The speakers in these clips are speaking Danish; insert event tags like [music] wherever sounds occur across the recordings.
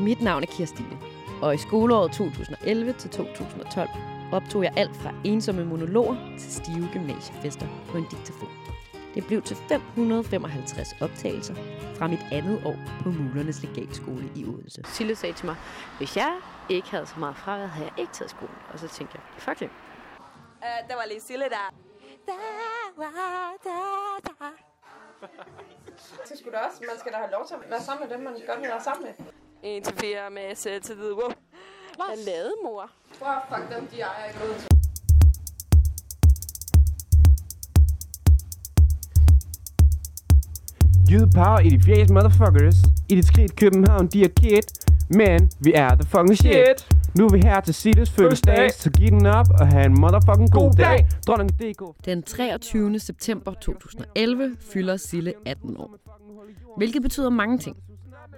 Mit navn er Kirstine, og i skoleåret 2011 til 2012 optog jeg alt fra ensomme monologer til stive gymnasiefester på en diktafon. Det blev til 555 optagelser fra mit andet år på Mulernes Legatskole i Odense. Sille sagde til mig, hvis jeg ikke havde så meget fravær, havde jeg ikke taget skole. Og så tænkte jeg, fuck det. Uh, der var lige Sille der. Så skulle da også, man skal da have lov til at være sammen med dem, man godt vil være sammen med. 1 til 4 med selvtillid. Wow. Hvad lavede mor? Wow, fuck dem, de ejer ikke Odense. Jydepower i de fjæs motherfuckers I det skridt København, de er kid Men vi er the fucking shit, Shit. Nu er vi her til Sittes fødselsdag. Så giv den op og have en motherfucking god, God dag, dag. Den 23. september 2011 fylder Sille 18 år. Hvilket betyder mange ting.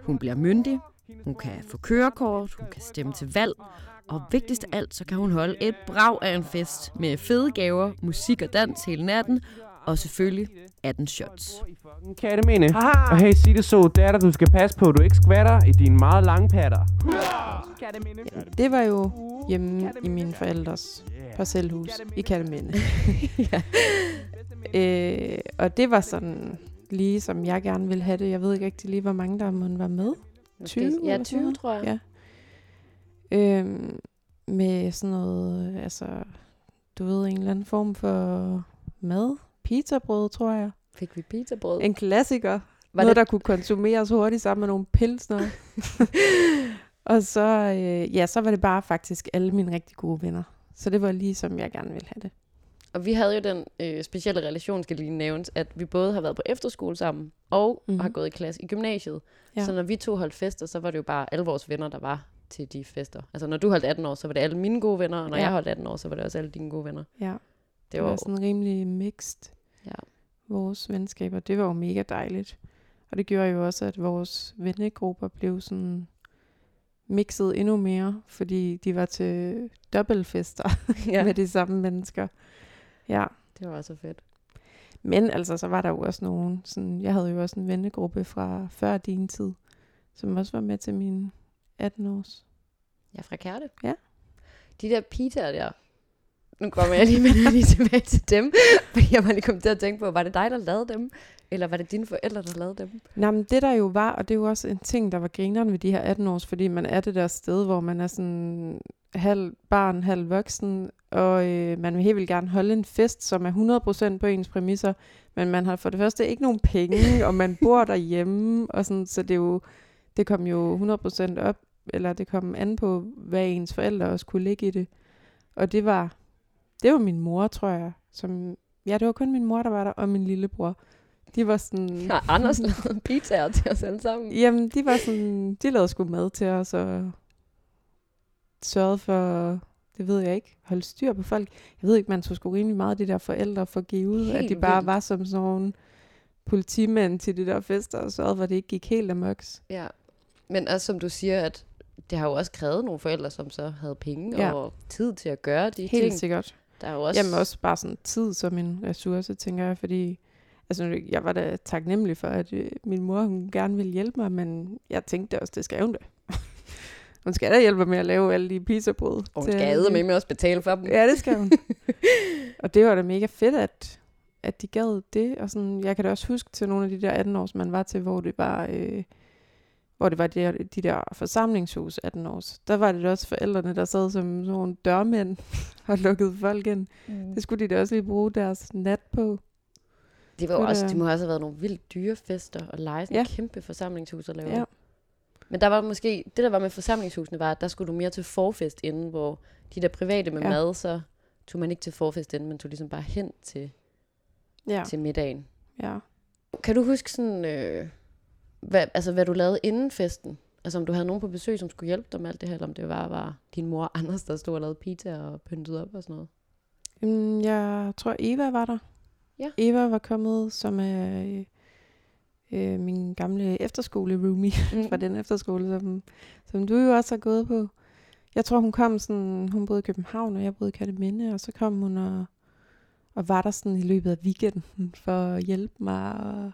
Hun bliver myndig, hun kan få kørekort, hun kan stemme til valg, og vigtigst af alt, så kan hun holde et brag af en fest med fede gaver, musik og dans hele natten, og selvfølgelig 18 shots. Haha. Og hey sig det så datter Du skal passe på at du ikke skvatter I dine meget lange patter Katteminde. Det var jo hjemme i mine forældres parcelhus i Katteminde. [laughs] ja. øh, og det var sådan lige som jeg gerne ville have det. Jeg ved ikke rigtig lige, hvor mange der må være med. 20 Ja, eller sådan 20 noget? tror jeg. Ja. Øhm, med sådan noget, altså, du ved, en eller anden form for mad. Pizzabrød, tror jeg. Fik vi pizzabrød? En klassiker. Var noget, det- der kunne konsumeres hurtigt sammen med nogle pilsner. [laughs] og så, øh, ja, så var det bare faktisk alle mine rigtig gode venner. Så det var lige som jeg gerne ville have det. Og vi havde jo den øh, specielle relation, skal lige nævnes, at vi både har været på efterskole sammen, og mm-hmm. Mhm. har gået i klasse i gymnasiet. Ja. Så når vi to holdt fester, så var det jo bare alle vores venner, der var til de fester. Altså når du holdt 18 år, så var det alle mine gode venner, og når. Ja. jeg holdt 18 år, så var det også alle dine gode venner. Ja, Det det var, var sådan rimelig mixed. Ja. Vores venskaber, det var jo mega dejligt. Og det gjorde jo også, at vores vennegrupper blev sådan mixet endnu mere, fordi de var til dobbeltfester ja, [laughs] med de samme mennesker. Ja, det var så fedt. men altså, så var der jo også nogen, sådan, jeg havde jo også en vennegruppe fra før din tid, som også var med til min 18 års. Ja, fra Kærte. Ja. De der pizzaer der, nu kommer jeg lige med [laughs] lige tilbage til dem, fordi jeg var lige kommet til at tænke på, var det dig, der lavede dem? Eller var det dine forældre, der lavede dem? Nej, men det der jo var, og det er jo også en ting, der var grineren ved de her 18 års, fordi man er det der sted, hvor man er sådan halv barn, halv voksen, og øh, man vil helt vildt gerne holde en fest, som er 100% på ens præmisser, men man har for det første ikke nogen penge, [laughs] og man bor derhjemme, og sådan, så det er jo, det kom jo 100% op, eller det kom an på, hvad ens forældre også kunne ligge i det. Og det var, det var min mor, tror jeg, som, ja, det var kun min mor, der var der, og min lillebror. De var sådan... [laughs] Har Anders lavet pizzaer til os alle sammen? Jamen, de var sådan, de lavede sgu mad til os, og sørgede for, det ved jeg ikke, holde styr på folk. Jeg ved ikke, man tog sgu rimelig meget af de der forældre for at give ud, at de Helt bare vildt. var som sådan nogle politimænd til de der fester, og sørgede for, at det ikke gik helt amoks. Ja. Men også som du siger, at det har jo også krævet nogle forældre, som så havde penge Ja. og tid til at gøre de Helt ting. sikkert. Der er jo også... Jamen også bare sådan tid som en ressource, tænker jeg, fordi altså, jeg var da taknemmelig for, at øh, min mor hun gerne ville hjælpe mig, men jeg tænkte også, det skal hun da. Hun skal da hjælpe med at lave alle de pizzabrød. Og hun skal de- med med også betale for dem. Ja, det skal hun. [laughs] og det var da mega fedt, at, at de gad det. Og sådan, jeg kan da også huske til nogle af de der 18 års, man var til, hvor det var, øh, hvor det var de, der- de der forsamlingshus 18 års. Der var det også forældrene, der sad som sådan nogle dørmænd [laughs] og lukkede folk ind. Mm. Det skulle de da også lige bruge deres nat på. Det var det også, der- det må også have været nogle vildt dyre fester og lege sådan Ja. kæmpe forsamlingshus at lave. Ja. Men der var måske, det der var med forsamlingshusene var, at der skulle du mere til forfest inden, hvor de der private med Ja. mad, så tog man ikke til forfest inden, men tog ligesom bare hen til, Ja. til middagen. ja. Kan du huske sådan, øh, hvad, altså, hvad du lavede inden festen? Altså om du havde nogen på besøg, som skulle hjælpe dig med alt det her, eller om det bare var din mor og Anders, der stod og lavede pizza og pyntede op og sådan noget? Jeg tror, Eva var der. Ja. Eva var kommet, som er øh, min gamle efterskole-roomie. Mm. fra den efterskole, som, som du jo også har gået på. Jeg tror, hun kom sådan, hun boede i København, og jeg boede i Katteminde, og så kom hun og, og var der sådan i løbet af weekenden for at hjælpe mig og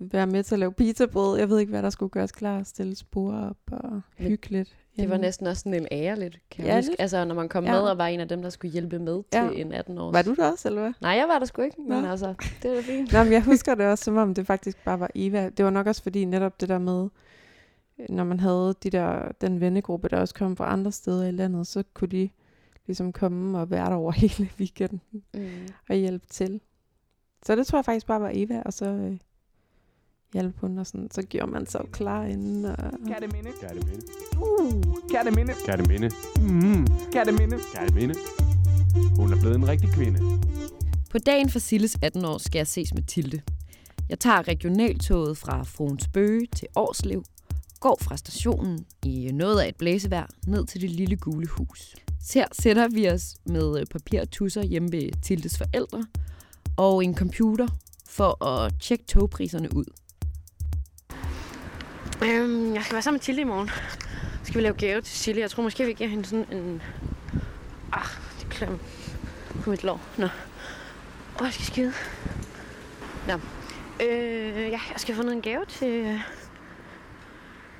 være med til at lave pizzabrød. Jeg ved ikke, hvad der skulle gøres klar. Stille spor op og Men hyggeligt. Det var næsten også sådan en ære lidt, kan jeg Ja, huske. lidt. Altså, når man kom Ja. med og var en af dem, der skulle hjælpe med Ja. til en 18-års. Var du der også, eller hvad? Nej, jeg var der sgu ikke, men Nå. altså, det er da fint. Nå, men jeg husker det også, som om det faktisk bare var Eva. Det var nok også fordi netop det der med, øh, når man havde de der, den vennegruppe, der også kom fra andre steder i landet, så kunne de ligesom komme og være der over [laughs] hele weekenden Mm. og hjælpe til. Så det tror jeg faktisk bare var Eva, og så hjælpe hun, og sådan, så gjorde man sig klar inden. Og... Katteminde. Kærteminde. Uh, katteminde. Kærteminde. Mm, katteminde. Kærteminde. Hun er blevet en rigtig kvinde. På dagen for Silles 18 år skal jeg ses med Tilde. Jeg tager regionaltoget fra Fruens Bøge til Årslev, går fra stationen i noget af et blæsevejr ned til det lille gule hus. Her sætter vi os med papir og tusser hjemme ved Tildes forældre og en computer for at tjekke togpriserne ud. Øhm, jeg skal være sammen med Tilly i morgen. Så skal vi lave gave til Silje. Jeg tror måske, vi giver hende sådan en... Ah, det klem på mit lår. Nå. Åh, jeg skal skide. Nå. Øh, ja, jeg skal have fundet en gave til,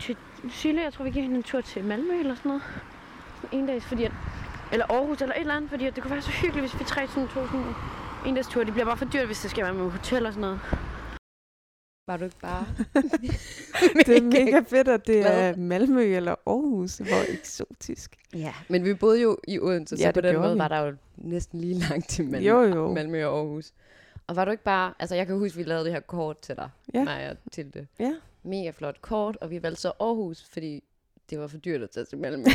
til Sille. Jeg tror, vi giver hende en tur til Malmø eller sådan noget. En dags, fordi at, eller Aarhus eller et eller andet, fordi at det kunne være så hyggeligt, hvis vi tre sådan tog sådan en dags tur. Det bliver bare for dyrt, hvis det skal være med hotel og sådan noget. Var du ikke bare... [laughs] Det er mega fedt, at det glad. er Malmø eller Aarhus. Hvor eksotisk. Ja, men vi boede jo i Odense, så Ja, på det den gjorde måde vi. var der jo næsten lige langt til Malmø, Jo, jo. Malmø og Aarhus. Og var du ikke bare... Altså, jeg kan huske, vi lavede det her kort til dig. Ja. mig og til det. Ja. Mega flot kort, og vi valgte så Aarhus, fordi det var for dyrt at tage til Malmø. [laughs]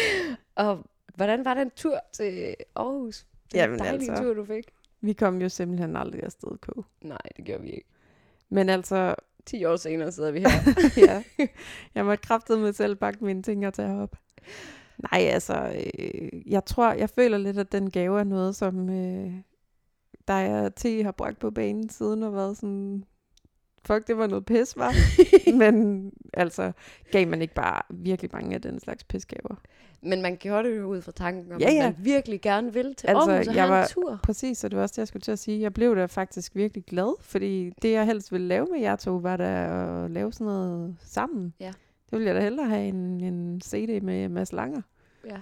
[laughs] og hvordan var den tur til Aarhus? Det var en Jamen dejlig altså. tur, du fik. Vi kom jo simpelthen aldrig afsted, K. Nej, det gjorde vi ikke. Men altså, 10 år senere sidder vi her. [laughs] ja, jeg måtte kraftedeme selv pakke mine ting og tage op. Nej, altså, øh, jeg tror, jeg føler lidt, at den gave er noget, som øh, dig og T har bragt på banen siden og været sådan, fuck, det var noget pis, var. [laughs] Men altså, gav man ikke bare virkelig mange af den slags pisgaver. Men man gjorde det jo ud fra tanken om, Ja, at ja. man virkelig gerne vil til Altså, Aarhus og jeg have var- en tur. Præcis, så det var også det, jeg skulle til at sige. Jeg blev da faktisk virkelig glad, fordi det, jeg helst ville lave med jer to, var da at lave sådan noget sammen. Ja. Det ville jeg da hellere have en, en CD med Mads Langer. Ja.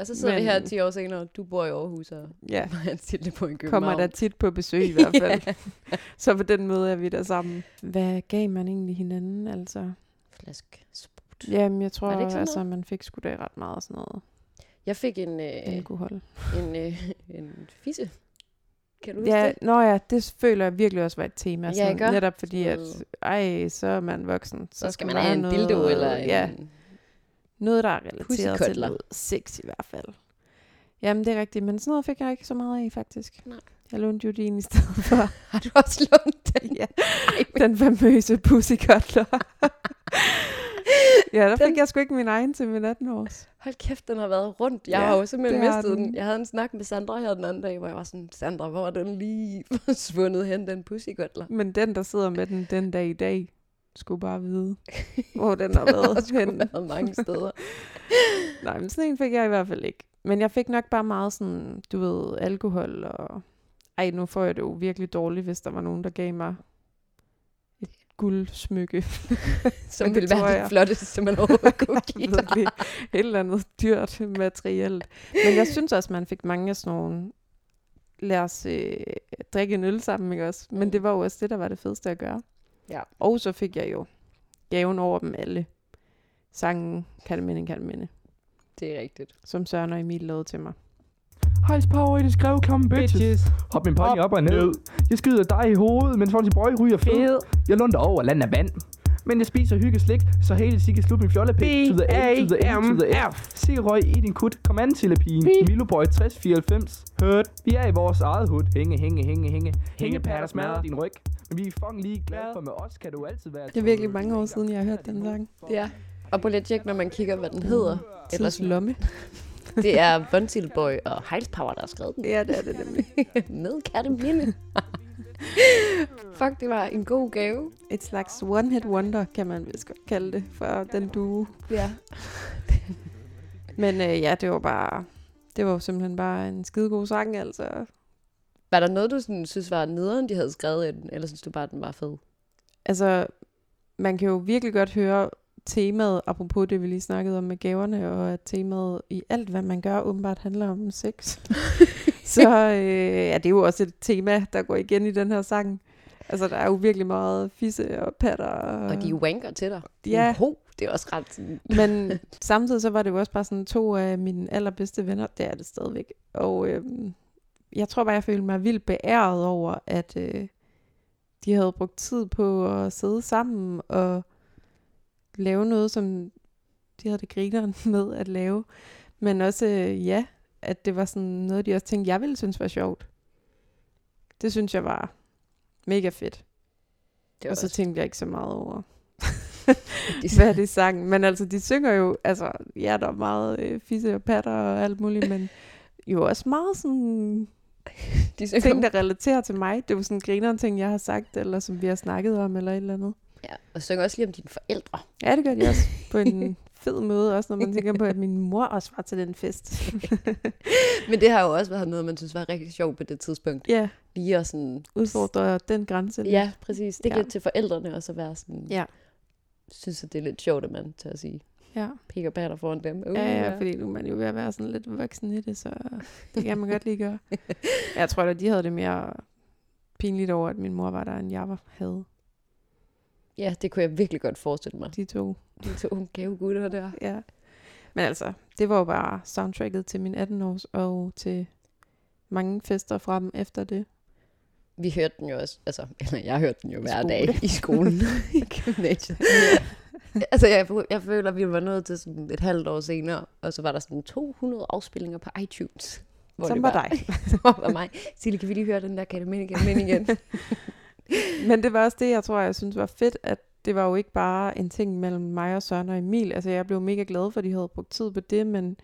Og så sidder Men... vi her Men- 10 år senere, og du bor i Aarhus, og Ja, det på en København. kommer der tit på besøg i hvert fald. [laughs] Så på den måde er vi der sammen. Hvad gav man egentlig hinanden, altså? Flask sprut. Jamen, jeg tror, Var det ikke sådan altså, noget? man fik sgu da ret meget sådan noget Jeg fik en, øh, alkohol. en, øh, [laughs] en fisse. Kan du huske Ja, det? nå ja, det føler jeg virkelig også var et tema. Ja, Sådan, netop fordi, at ej, så er man voksen. Så skal man have en noget- dildo eller en... Noget, der er relateret til noget sex i hvert fald. Jamen, det er rigtigt, men sådan noget fik jeg ikke så meget af, faktisk. Nej. Jeg lånte jo din i stedet for. [laughs] Har du også lånt den? ja, den famøse pussycuddler. ja, der fik Den- jeg sgu ikke min egen til min 18 års. hold kæft, den har været rundt. Jeg Ja, har jo simpelthen mistet den. den. Jeg havde en snak med Sandra her den anden dag, hvor jeg var sådan, Sandra, hvor er den lige [laughs] forsvundet hen, den pussygodler? Men den, der sidder med den den dag i dag, skulle bare vide, [laughs] hvor den har Den har været sgu hen. været mange steder. [laughs] Nej, men sådan en fik jeg i hvert fald ikke. Men jeg fik nok bare meget sådan, du ved, alkohol og... Ej, nu får jeg det jo virkelig dårligt, hvis der var nogen, der gav mig et guldsmykke. [laughs] Som ville være det jeg. flotteste, man overhovedet kunne give dig. Et eller andet dyrt materielt. Men jeg synes også, man fik mange af sådan nogle... Lad os øh, drikke en øl sammen, ikke også? Men Mm. det var jo også det, der var det fedeste at gøre. Ja. Og så fik jeg jo gaven over dem alle. Sangen Kalminde, Kalminde, Det er rigtigt. som Søren og Emil lavede til mig. Hejs power i det skrev, come bitches. Hop min pony op og ned. Jeg skyder dig i hovedet, mens Fonzie Boy ryger fed. Jeg lunder over land af vand. Men jeg spiser hyggeslik, så hele sig kan slutte min fjollepik. To the A, to the M, to the F. Sig røg i din kut, kom an til pin. Milo Boy 6094. Hørt. Vi er i vores eget hud. Hænge, hænge, hænge, hænge. Hænge patter smadrer din ryg. Vi er fucking lige glade, for med os kan du altid være... Det er virkelig mange år siden, jeg har hørt den sang. Ja. Og på lidt tjek, når man kigger, hvad den hedder. [laughs] Ellers, Tids lomme. [laughs] det er Buntil Boy og Heils Power, der har skrevet den. Ja, det er det nemlig. [laughs] Med katteminde. Fuck, det var en god gave. Et slags one-hit wonder, kan man vist godt kalde det, for den duo. Ja. Men øh, ja, det var bare... Det var simpelthen bare en skidegod sang, altså. Var der noget, du sådan, synes var nederen, de havde skrevet i den, eller synes du bare, den var fed? Altså, man kan jo virkelig godt høre temaet, apropos det, vi lige snakkede om med gaverne, og at temaet i alt, hvad man gør, åbenbart handler om sex. [laughs] så øh, ja, det er jo også et tema, der går igen i den her sang. Altså, der er jo virkelig meget fisse og patter. Og, Og de wanker til dig. De Ja. Ho, det er også ret sådan... [laughs] Men [laughs] samtidig så var det jo også bare sådan to af mine allerbedste venner. Det er det stadigvæk. Og øhm, jeg tror bare, jeg følte mig vildt beæret over, at øh, de havde brugt tid på at sidde sammen og lave noget, som de havde det grineren [laughs] med at lave. Men også, øh, ja, at det var sådan noget, de også tænkte, jeg ville synes var sjovt. Det synes jeg var mega fedt. Det Og så tænkte jeg ikke så meget over, [laughs] [laughs] hvad de sang. Men altså, de synger jo, altså, ja, der er meget øh, fisse og patter og alt muligt, men jo også meget sådan [laughs] de synger ting, der relaterer til mig. Det er jo sådan grineren ting, jeg har sagt, eller som vi har snakket om, eller et eller andet. Ja, og synger også lige om dine forældre. Ja, det gør de også [laughs] på en fed måde, også når man tænker på, at min mor også var til den fest. [laughs] Men det har jo også været noget, man synes var rigtig sjovt på det tidspunkt. ja, Lige at sådan... udfordrer den grænse. lidt. Ja, præcis. Det Ja. til forældrene også at være sådan... Ja. Synes, at det er lidt sjovt, at man tør at sige ja. pik og patter foran dem. Uh, Ja, ja, fordi nu er man jo ved at være sådan lidt voksen i det, så [laughs] det kan man godt lige gøre. [laughs] Jeg tror at de havde det mere pinligt over, at min mor var der, end jeg var, havde. ja, det kunne jeg virkelig godt forestille mig. De to De to gave gutter der. Ja. Men altså, det var jo bare soundtracket til min 18-års og til mange fester fra dem efter det. Vi hørte den jo også, altså, eller jeg hørte den jo hver skole. dag i skolen. [laughs] I gymnasiet. [laughs] altså, jeg, jeg føler, at vi var nået til sådan et halvt år senere, og så var der sådan 200 afspillinger på iTunes. Hvor Som det var dig. [laughs] Som var mig. Sille, kan vi lige høre den der minde igen, minde igen? [laughs] Men det var også det, jeg tror, jeg synes var fedt, at det var jo ikke bare en ting mellem mig og Søren og Emil. Altså, jeg blev mega glad for, at de havde brugt tid på det, men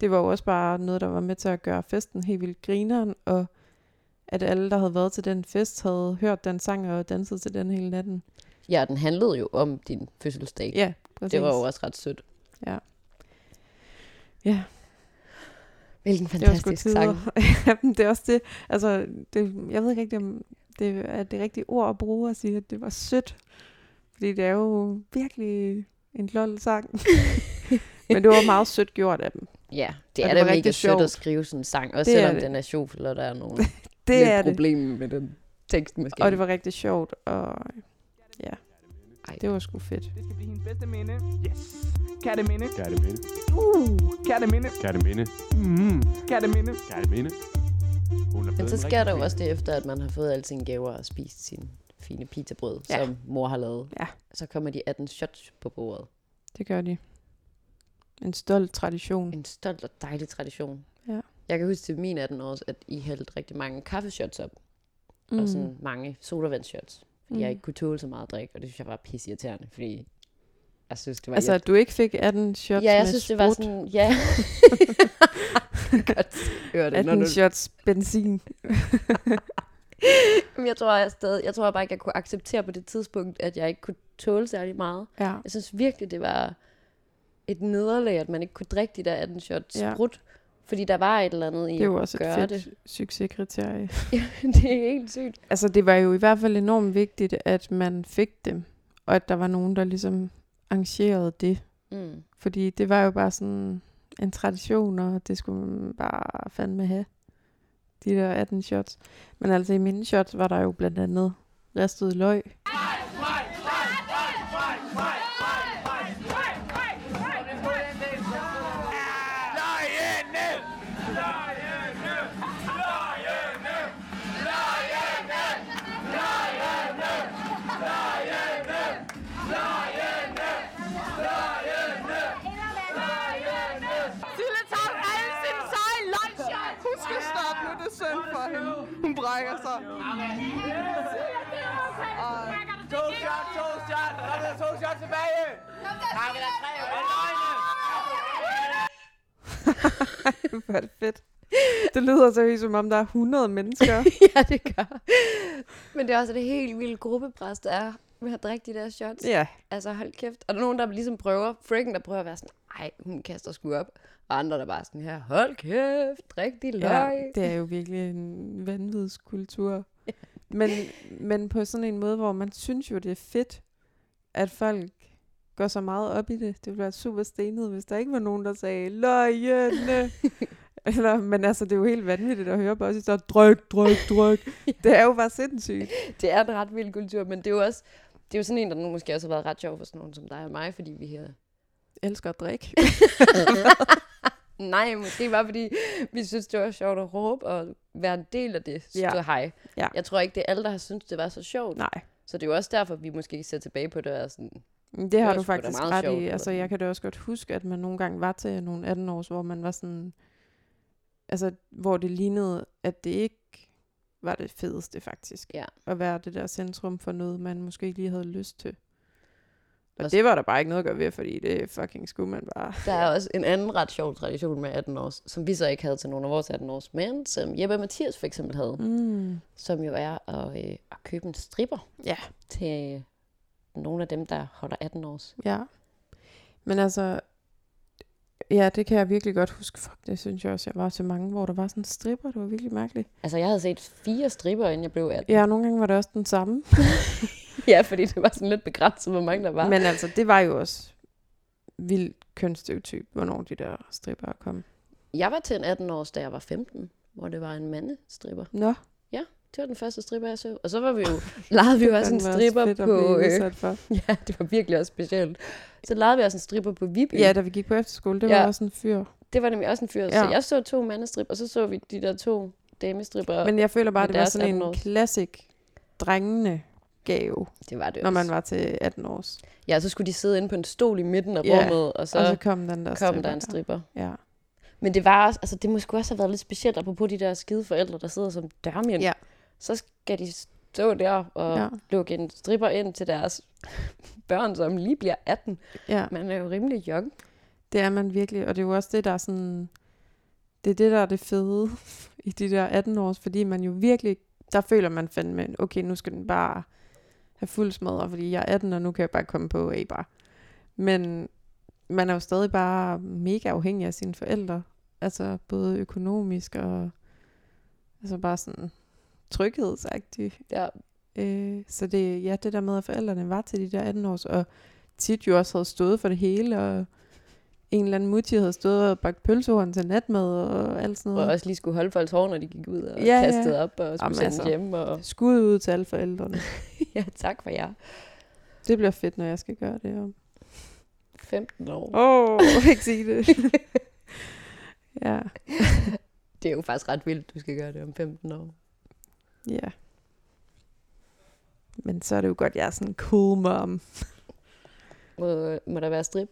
det var jo også bare noget, der var med til at gøre festen helt vildt grineren, og at alle, der havde været til den fest, havde hørt den sang og danset til den hele natten. Ja, den handlede jo om din fødselsdag. Ja, præcis. det var jo også ret sødt. Ja. Ja, Hvilken det fantastisk tider. sang. [laughs] Det er også det. Altså, det, jeg ved ikke rigtig, om det er det rigtige ord at bruge at sige, at det var sødt. Fordi det er jo virkelig en lol sang. [laughs] Men det var meget sødt gjort af dem. Ja, det er det da mega sødt at skrive sådan en sang, også Det selvom det. den er sjov, eller der er nogle [laughs] Det er det. problemer med den tekst måske. Og det var rigtig sjovt, og ja, Ej. det var sgu fedt. Det skal blive hendes bedste minde. Yes. Katteminde. Kærteminde. Uh. Katteminde. Kærteminde. Mm. Katteminde. Kærteminde. Hun er Men blevet så en sker der jo også det efter, at man har fået alle sine gaver og spist sin fine pizzabrød, Ja. som mor har lavet. Ja. Så kommer de 18 shots på bordet. Det gør de. En stolt tradition. En stolt og dejlig tradition. Ja. Jeg kan huske til min 18 år, at I hældte rigtig mange kaffeshots op, mm. Og sådan mange sodavandsshots. Fordi mm. jeg ikke kunne tåle så meget drik, og det synes jeg var pisseirriterende, fordi jeg synes, det var Altså, at du ikke fik 18 shots Ja, jeg med synes, det var sprut, sådan, ja. [laughs] Godt høre det, når 18 du... shots benzin. [laughs] Jeg tror, jeg, stadig, jeg tror bare ikke, jeg kunne acceptere på det tidspunkt, at jeg ikke kunne tåle særlig meget. Ja. Jeg synes virkelig, det var et nederlag, at man ikke kunne drikke de der 18 shots ja. sprut. Fordi der var et eller andet i Det er jo at også et gøre fedt det. succeskriterie. [laughs] det er helt sygt. Altså, det var jo i hvert fald enormt vigtigt, at man fik dem. Og at der var nogen, der ligesom arrangerede det. Mm. Fordi det var jo bare sådan en tradition, og det skulle man bare fandme have. De der 18 shots. Men altså i mine shots var der jo blandt andet ristet løg. Vi der tre øjne? Hvor er det fedt. Det lyder seriøst, som om der er 100 mennesker. [laughs] ja, det gør. Men det er også det helt vilde gruppepres, der er med at drikke de der shots. ja, Altså, hold kæft. Og der er nogen, der ligesom prøver, frikken, der prøver at være sådan, ej, hun kaster sgu op. Og andre der bare sådan her, hold kæft, drik de løg. Ja, det er jo virkelig en vanvidskultur. men, men på sådan en måde, hvor man synes jo, det er fedt, at folk går så meget op i det. Det ville være super stenet, hvis der ikke var nogen, der sagde, løgne. [laughs] Eller, men altså, det er jo helt vanvittigt at høre på os så, dryk, dryk, dryk. [laughs] Det er jo bare sindssygt. det er en ret vild kultur, men det er jo også, det er jo sådan en, der nu måske også har været ret sjov for sådan nogen som dig og mig, fordi vi her... Elsker at drikke. [laughs] Nej, måske bare fordi, vi synes, det var sjovt at råbe og være en del af det Ja. stå hej. Ja. Jeg tror ikke, det er alle, der har syntes, det var så sjovt. Nej. Så det er jo også derfor, vi måske ser tilbage på det og er sådan, Det har var du faktisk ret sjovt, i. Altså, jeg kan da også godt huske, at man nogle gange var til nogle 18 års, hvor man var sådan... Altså, hvor det lignede, at det ikke var det fedeste, faktisk. Ja. At være det der centrum for noget, man måske ikke lige havde lyst til. Og Og s- det var der bare ikke noget at gøre ved, fordi det fucking skulle man bare. Der er også en anden ret sjov tradition med 18 års, som vi så ikke havde til nogle af vores 18 års, men som Jeppe og Mathias for eksempel havde, Mm. som jo er at, øh, at købe en stripper Ja. til øh, nogle af dem, der holder 18 års. Ja. Men altså, ja, det kan jeg virkelig godt huske. Fuck, det synes jeg også, jeg var til mange, hvor der var sådan stripper. Det var virkelig mærkeligt. Altså, jeg havde set fire stripper, inden jeg blev 18. Ja, nogle gange var det også den samme. [laughs] ja fordi det var sådan lidt begrænset, hvor mange der var. Men altså, det var jo også vildt kønsstereotyp, hvornår de der stripper kom. Jeg var til en 18 års, da jeg var 15, hvor det var en mandestripper. Nå, Det var den første stripper, jeg så. Og så var vi jo, [laughs] legede vi jo også en var stripper at på... Øh, for. [laughs] ja, det var virkelig også specielt. Så legede vi også en stripper på Viby. Ja, da vi gik på efterskole, det var Ja. også en fyr. Det var nemlig også en fyr. Ja. Så jeg så to mandestripper, og så så vi de der to damestripper. Men jeg føler bare, det var sådan 18 en års. classic drengene gave, det var det når også. man var til 18 års. Ja, så skulle de sidde inde på en stol i midten af Ja, rummet, og så, og så kom den der kom der en stripper. Ja. Men det var også, altså det må sgu også have været lidt specielt, apropos de der skide forældre, der sidder som dørmænd. Ja. Så skal de stå der og ja. Lukke en stripper ind til deres [laughs] børn, som lige bliver 18. ja, Man er jo rimelig young. det er man virkelig. Og det er jo også det, der er sådan... Det er det, der er det fede i de der 18 års, fordi man jo virkelig... Der føler man fandme, okay, nu skal den bare have fuld smadret, fordi jeg er 18, og nu kan jeg bare komme på A bare. Men man er jo stadig bare mega afhængig af sine forældre. Altså både økonomisk og altså bare sådan tryghedsagtigt. Ja. Øh, så det, ja, det der med, at forældrene var til de der 18 års, og tit jo også havde stået for det hele, og en eller anden mutti havde stået og bagt pølsehorn til natmad og alt sådan Og noget. også lige skulle holde folks hår, når de gik ud og Ja, ja, ja. kastede op og skulle Jamen, sendes altså. hjem. Og... Skud ud til alle forældrene. [laughs] ja, tak for jer. Det bliver fedt, når jeg skal gøre det. Om. 15 år. Åh, oh, ikke sige det. [laughs] ja, Det er jo faktisk ret vildt, du skal gøre det om 15 år. Ja. Men så er det jo godt, jeg er sådan cool mom. Må, må der være strip?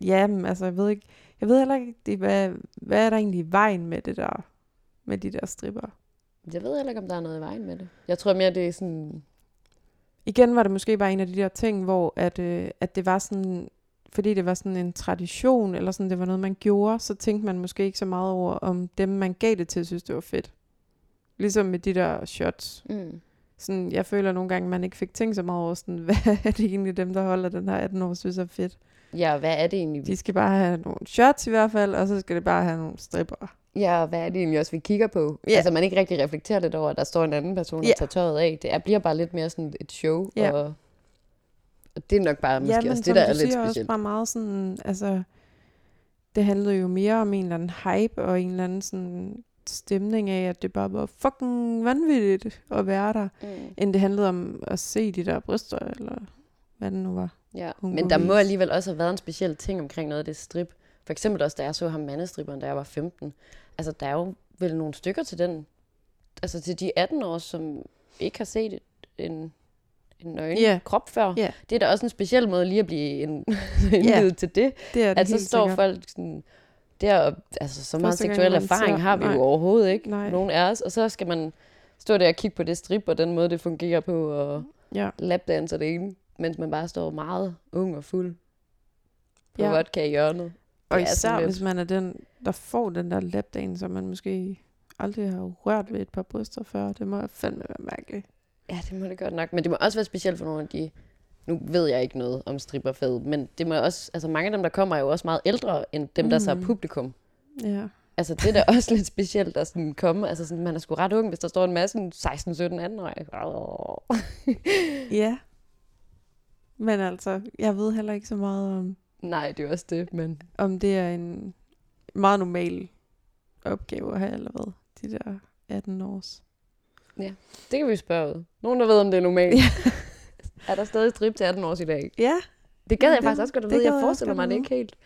Ja, men altså, jeg ved ikke, jeg ved heller ikke, hvad, hvad er der egentlig i vejen med det der, med de der stripper? Jeg ved heller ikke, om der er noget i vejen med det. Jeg tror mere, det er sådan... Igen var det måske bare en af de der ting, hvor at, øh, at det var sådan, fordi det var sådan en tradition, eller sådan, det var noget, man gjorde, så tænkte man måske ikke så meget over, om dem, man gav det til, synes det var fedt. Ligesom med de der shots. Mm. Sådan, jeg føler nogle gange, man ikke fik tænkt så meget over, sådan, [laughs] hvad er det egentlig dem, der holder den her 18 år, synes er fedt. Ja, hvad er det egentlig? De skal bare have nogle shots i hvert fald, og så skal det bare have nogle stripper. Ja, og hvad er det egentlig også, vi kigger på? Ja. Altså, man ikke rigtig reflekterer lidt over, at der står en anden person, der Ja. tager tøjet af. Det er, bliver bare lidt mere sådan et show, Ja. og, og det er nok bare måske ja, men også det, der er lidt siger, også specielt. bare meget sådan, altså, det handlede jo mere om en eller anden hype, og en eller anden sådan stemning af, at det bare var fucking vanvittigt at være der, Mm. end det handlede om at se de der bryster, eller hvad det nu var. Ja, hun men der må vise. alligevel også have været en speciel ting omkring noget af det strip. For eksempel også, da jeg så ham mandestripperen, da jeg var 15. Altså, der er jo vel nogle stykker til den, altså til de 18 år, som ikke har set et, en, en nøgen Ja. krop før. Ja. Det er da også en speciel måde lige at blive en, [laughs] indvidet til det. Det er det At så står sikkert. folk sådan, der, altså så meget seksuel erfaring ser- har vi nej. jo overhovedet ikke, Nej. nogen af os. Og så skal man stå der og kigge på det strip, og den måde, det fungerer på, og Ja. lapdance og det ene, mens man bare står meget ung og fuld på Ja. vodka i hjørnet. Og især lidt- hvis man er den, der får den der lapdance, som man måske aldrig har rørt ved et par bryster før. Det må fandme være mærkeligt. Ja, det må det godt nok. Men det må også være specielt for nogle af de nu ved jeg ikke noget om stripperfaget, men det må også, altså mange af dem, der kommer, er jo også meget ældre end dem, der så er Mm. publikum. Ja. Altså, det er da også [laughs] lidt specielt at sådan komme. Altså, sådan, man er sgu ret ung, hvis der står en masse sådan 16, 17, 18 år. [laughs] Ja. Men altså, jeg ved heller ikke så meget om, Nej, det er også det, men... om det er en meget normal opgave at have, eller hvad? De der 18 års. Det kan vi spørge ud. Nogen, der ved, om det er normalt. [laughs] er der stadig strip til 18 år i dag? Ja, Det gad jeg det- faktisk også godt at det vide. Jeg forestiller mig det ikke helt.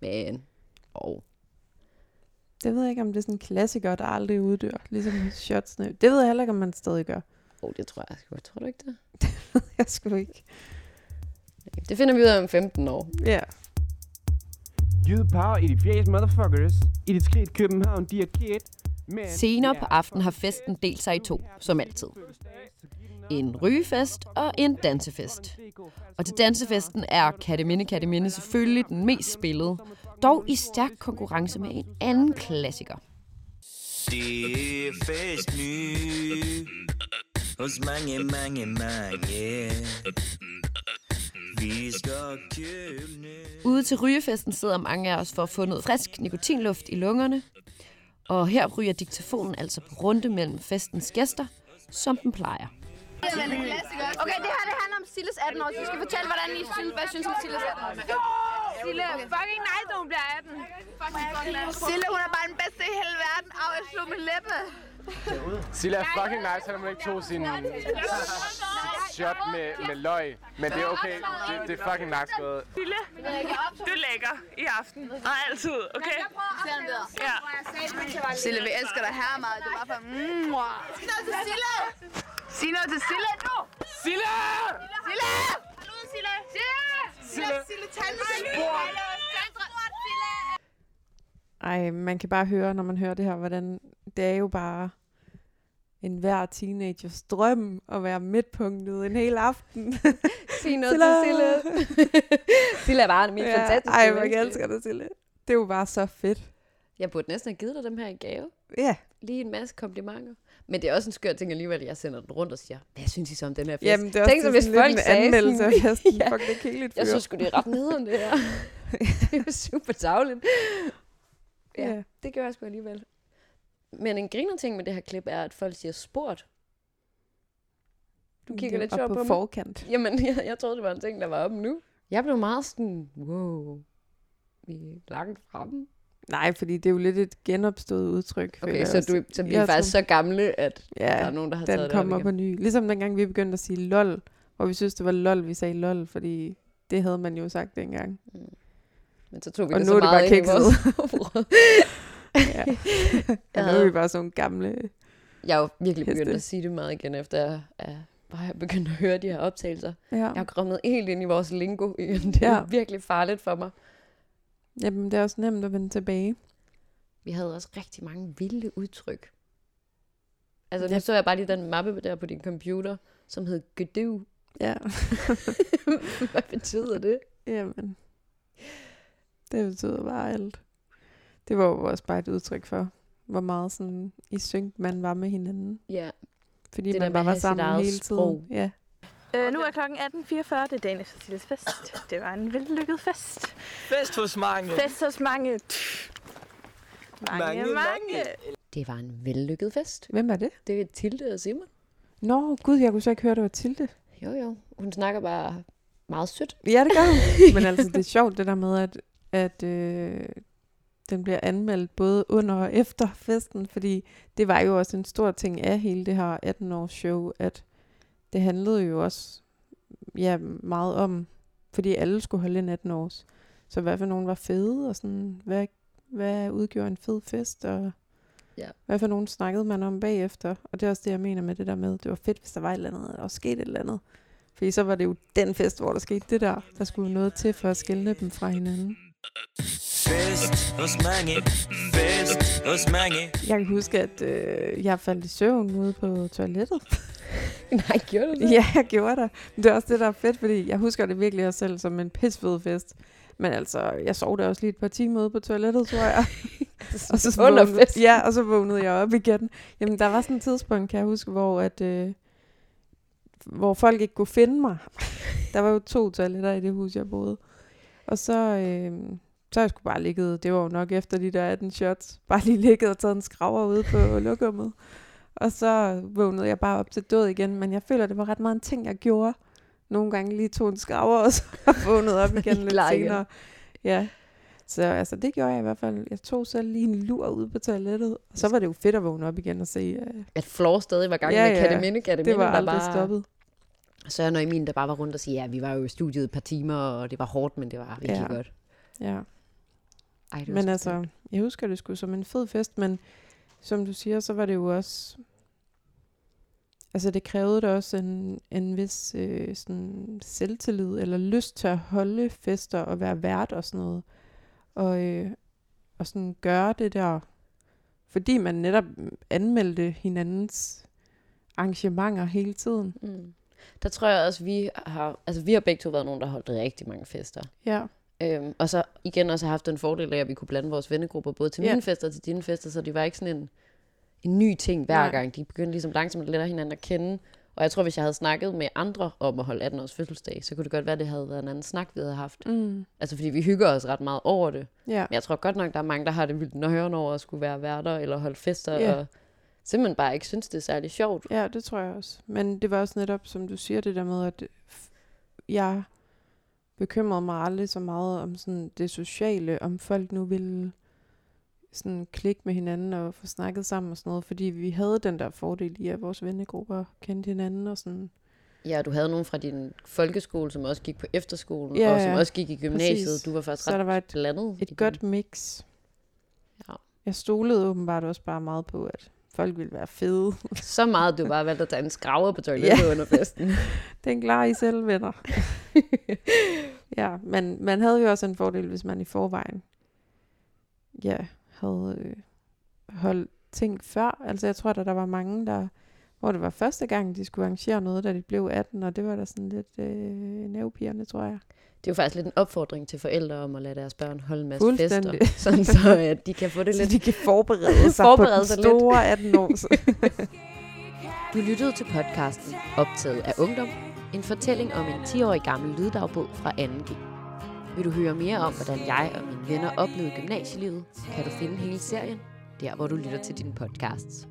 Men, oh. det ved jeg ikke, om det er sådan en klassiker, der aldrig uddør. Ligesom shotsene. Det ved jeg heller ikke, om man stadig gør. oh, det tror jeg. sgu. Tror du ikke det? [laughs] jeg skulle ikke. Det finder vi ud af om 15 år. Ja. Jydepower i de fjæs motherfuckers. I det skridt København, de er kid. Men Senere på aftenen har festen delt sig i to, som altid. En rygefest og en dansefest. Og til dansefesten er Kataminde Kataminde selvfølgelig den mest spillede, dog i stærk konkurrence med en anden klassiker. Det er fest nu Hos mange, mange, mange Vi skal Ude til rygefesten sidder mange af os for at få noget frisk nikotinluft i lungerne. Og her ryger diktafonen altså på runde mellem festens gæster, som den plejer. Okay, det her det handler om Silles 18 år. Så skal fortælle, hvordan I synes, hvad I synes om Silles 18 år. Sille, fucking nice, når hun bliver 18. Fucking, fucking nice. Sille, hun er bare den bedste i hele verden. Au, jeg slog min læbe. Silla er fucking nice, selvom hun ikke tog sin shot med, med løg. Men det er okay. Det, det er fucking nice gået. Sille, du er lækker i aften. Og altid, okay? Ja. Sille, vi elsker dig her meget. Det er bare for... Mm, Sig noget til Sille! Sig noget til Sille nu! Silla! Sille! Sille! Sille! Sille, tal Ej, man kan bare høre, når man hører det her, hvordan det er jo bare en hver teenagers drøm at være midtpunktet en hel aften. [laughs] Sig noget til Sille. [laughs] Sille er bare min ja, fantastiske Ej, hvor jeg elsker det, Sille. Det er jo bare så fedt. Jeg burde næsten have givet dig dem her i gave. Ja, Lige en masse komplimenter. Men det er også en skør ting alligevel, at jeg sender den rundt og siger, hvad synes I så om den her fest? Jamen, det er Tænk så, hvis folk sagde anmeldelse af festen. [laughs] ja, Fuck, det er kedeligt jeg fyr. synes sgu, det er ret nederen, det her. [laughs] det er super tavligt. Ja, Ja. det gør jeg sgu alligevel. Men en griner ting med det her klip er, at folk siger sport. Du kigger er lidt op sjovt på, på mig. forkant. Jamen, [laughs] jeg, jeg troede, det var en ting, der var oppe nu. Jeg blev meget sådan, wow, vi er langt fremme. Nej, fordi det er jo lidt et genopstået udtryk. Okay, så, du, så vi er faktisk så gamle, at Ja, der er nogen, der har taget den det op kommer igen. på ny. Ligesom dengang vi begyndte at sige lol, hvor vi synes, det var lol, vi sagde lol, fordi det havde man jo sagt dengang. Men så tog vi Og det nu så er det bare område. [laughs] Ja. [laughs] ja, nu er vi bare sådan nogle gamle... Jeg er jo virkelig begyndt Heste. at sige det meget igen, efter er bare jeg begyndt at høre de her optagelser. Ja. Jeg har kommet helt ind i vores lingo. Det er ja. virkelig farligt for mig. Jamen, det er også nemt at vende tilbage. Vi havde også rigtig mange vilde udtryk. Altså, nu Ja. så jeg bare lige den mappe der på din computer, som hed Gødøv. Ja. [laughs] Hvad betyder det? Jamen, det betyder bare alt. Det var jo også bare et udtryk for, hvor meget sådan i synk man var med hinanden. Ja, Fordi Det man bare var sammen hele sprog. tiden. Ja. Øh, nu er klokken 18.44. Det er dagens Cecilies fest. Det var en vellykket fest. Fest hos mange Fest hos mange. Mange, Mange, mange. det var en vellykket fest. Hvem er det? Det er Tilde og Simon. Nå, gud, jeg kunne så ikke høre, det var Tilde. Jo, jo. Hun snakker bare meget sødt. Ja, det gør hun. [laughs] Men altså, det er sjovt det der med, at, at øh, den bliver anmeldt både under og efter festen, fordi det var jo også en stor ting af hele det her 18-års show, at det handlede jo også ja, meget om, fordi alle skulle holde en 18 års. Så hvad for nogen var fede, og sådan, hvad, hvad udgjorde en fed fest, og Ja. hvad for nogen snakkede man om bagefter. Og det er også det, jeg mener med det der med, det var fedt, hvis der var et eller andet, og der var sket et eller andet. Fordi så var det jo den fest, hvor der skete det der. Der skulle noget til for at skille dem fra hinanden. Fest hos mange Fest hos mange Jeg kan huske, at øh, jeg faldt i søvn ude på toilettet. [laughs] Nej, gjorde du det? ja, jeg gjorde det. Men det er også det, der er fedt, fordi jeg husker det virkelig også selv som en pisfed fest. Men altså, jeg sov der også lige et par timer ude på toilettet, tror jeg. [laughs] og så Under vågnede, ja, og så vågnede jeg op igen. Jamen, der var sådan et tidspunkt, kan jeg huske, hvor, at, øh, hvor folk ikke kunne finde mig. [laughs] Der var jo to toiletter i det hus, jeg boede. Og så, øh, så jeg sgu bare ligget, det var jo nok efter de der 18 shots, bare lige ligget og taget en skraver ude på lokummet. Og så vågnede jeg bare op til død igen, men jeg føler, det var ret meget en ting, jeg gjorde. Nogle gange lige tog en skraver, og så [laughs] vågnede op [laughs] igen lidt Klar igen. senere. Ja, så altså, det gjorde jeg i hvert fald. Jeg tog selv lige en lur ude på toilettet. Og så var det jo fedt at vågne op igen og se. Uh, At Floor stadig var gang Ja, med ja. Kataminde, Kataminde, det var aldrig bare... stoppet. Søren og Emil, der bare var rundt og sige, ja, vi var jo i studiet et par timer, og det var hårdt, men det var virkelig Ja. godt. Ja. Ej, det Men så altså, fedt. jeg husker det sgu som en fed fest, men som du siger, så var det jo også... Altså, det krævede da også en, en vis øh, sådan selvtillid, eller lyst til at holde fester og være vært og sådan noget. Og, øh, og sådan gøre det der, fordi man netop anmeldte hinandens arrangementer hele tiden. Mm. Der tror jeg også, vi har, altså vi har begge to været nogen, der har holdt rigtig mange fester. Ja. Øhm, og så igen også har haft den fordel af, at vi kunne blande vores vennegrupper både til Ja. mine fester og til dine fester, så det var ikke sådan en, en ny ting hver Nej. gang. De begyndte ligesom langsomt at lære hinanden at kende. Og jeg tror, hvis jeg havde snakket med andre om at holde 18 års fødselsdag, så kunne det godt være, at det havde været en anden snak, vi havde haft. Mm. Altså fordi vi hygger os ret meget over det. Ja. Men jeg tror godt nok, der er mange, der har det vildt nøjeren over at skulle være værter eller holde fester, Ja. og simpelthen bare ikke synes, det er særlig sjovt. Ja, det tror jeg også. Men det var også netop, som du siger, det der med, at jeg bekymrede mig aldrig så meget om sådan det sociale, om folk nu ville sådan klikke med hinanden og få snakket sammen og sådan noget, fordi vi havde den der fordel i, at vores vennegrupper kendte hinanden og sådan. Ja, du havde nogen fra din folkeskole, som også gik på efterskolen, Ja, og som også gik i gymnasiet. Præcis. Du var faktisk Så ret der var et, blandet. et godt mix. Ja. Jeg stolede åbenbart også bare meget på, at folk ville være fede. [laughs] Så meget, du bare valgte at tage en skraver på toilettet Ja. under festen. [laughs] Den klarer I selv, venner. [laughs] ja, men man havde jo også en fordel, hvis man i forvejen ja, havde øh, holdt ting før. Altså jeg tror, at der var mange, der hvor det var første gang, de skulle arrangere noget, da de blev 18, og det var da sådan lidt øh, nervepirrende, tror jeg. Det er jo faktisk lidt en opfordring til forældre om at lade deres børn holde en masse fester, sådan så at de kan få det [laughs] Så lidt... de kan forberede sig Forberede på den sig store 18 år. [laughs] Du lyttede til podcasten Optaget af Ungdom, en fortælling om en 10-årig gammel lyddagbog fra 2G. Vil du høre mere om, hvordan jeg og mine venner oplevede gymnasielivet, kan du finde hele serien, der hvor du lytter til dine podcasts.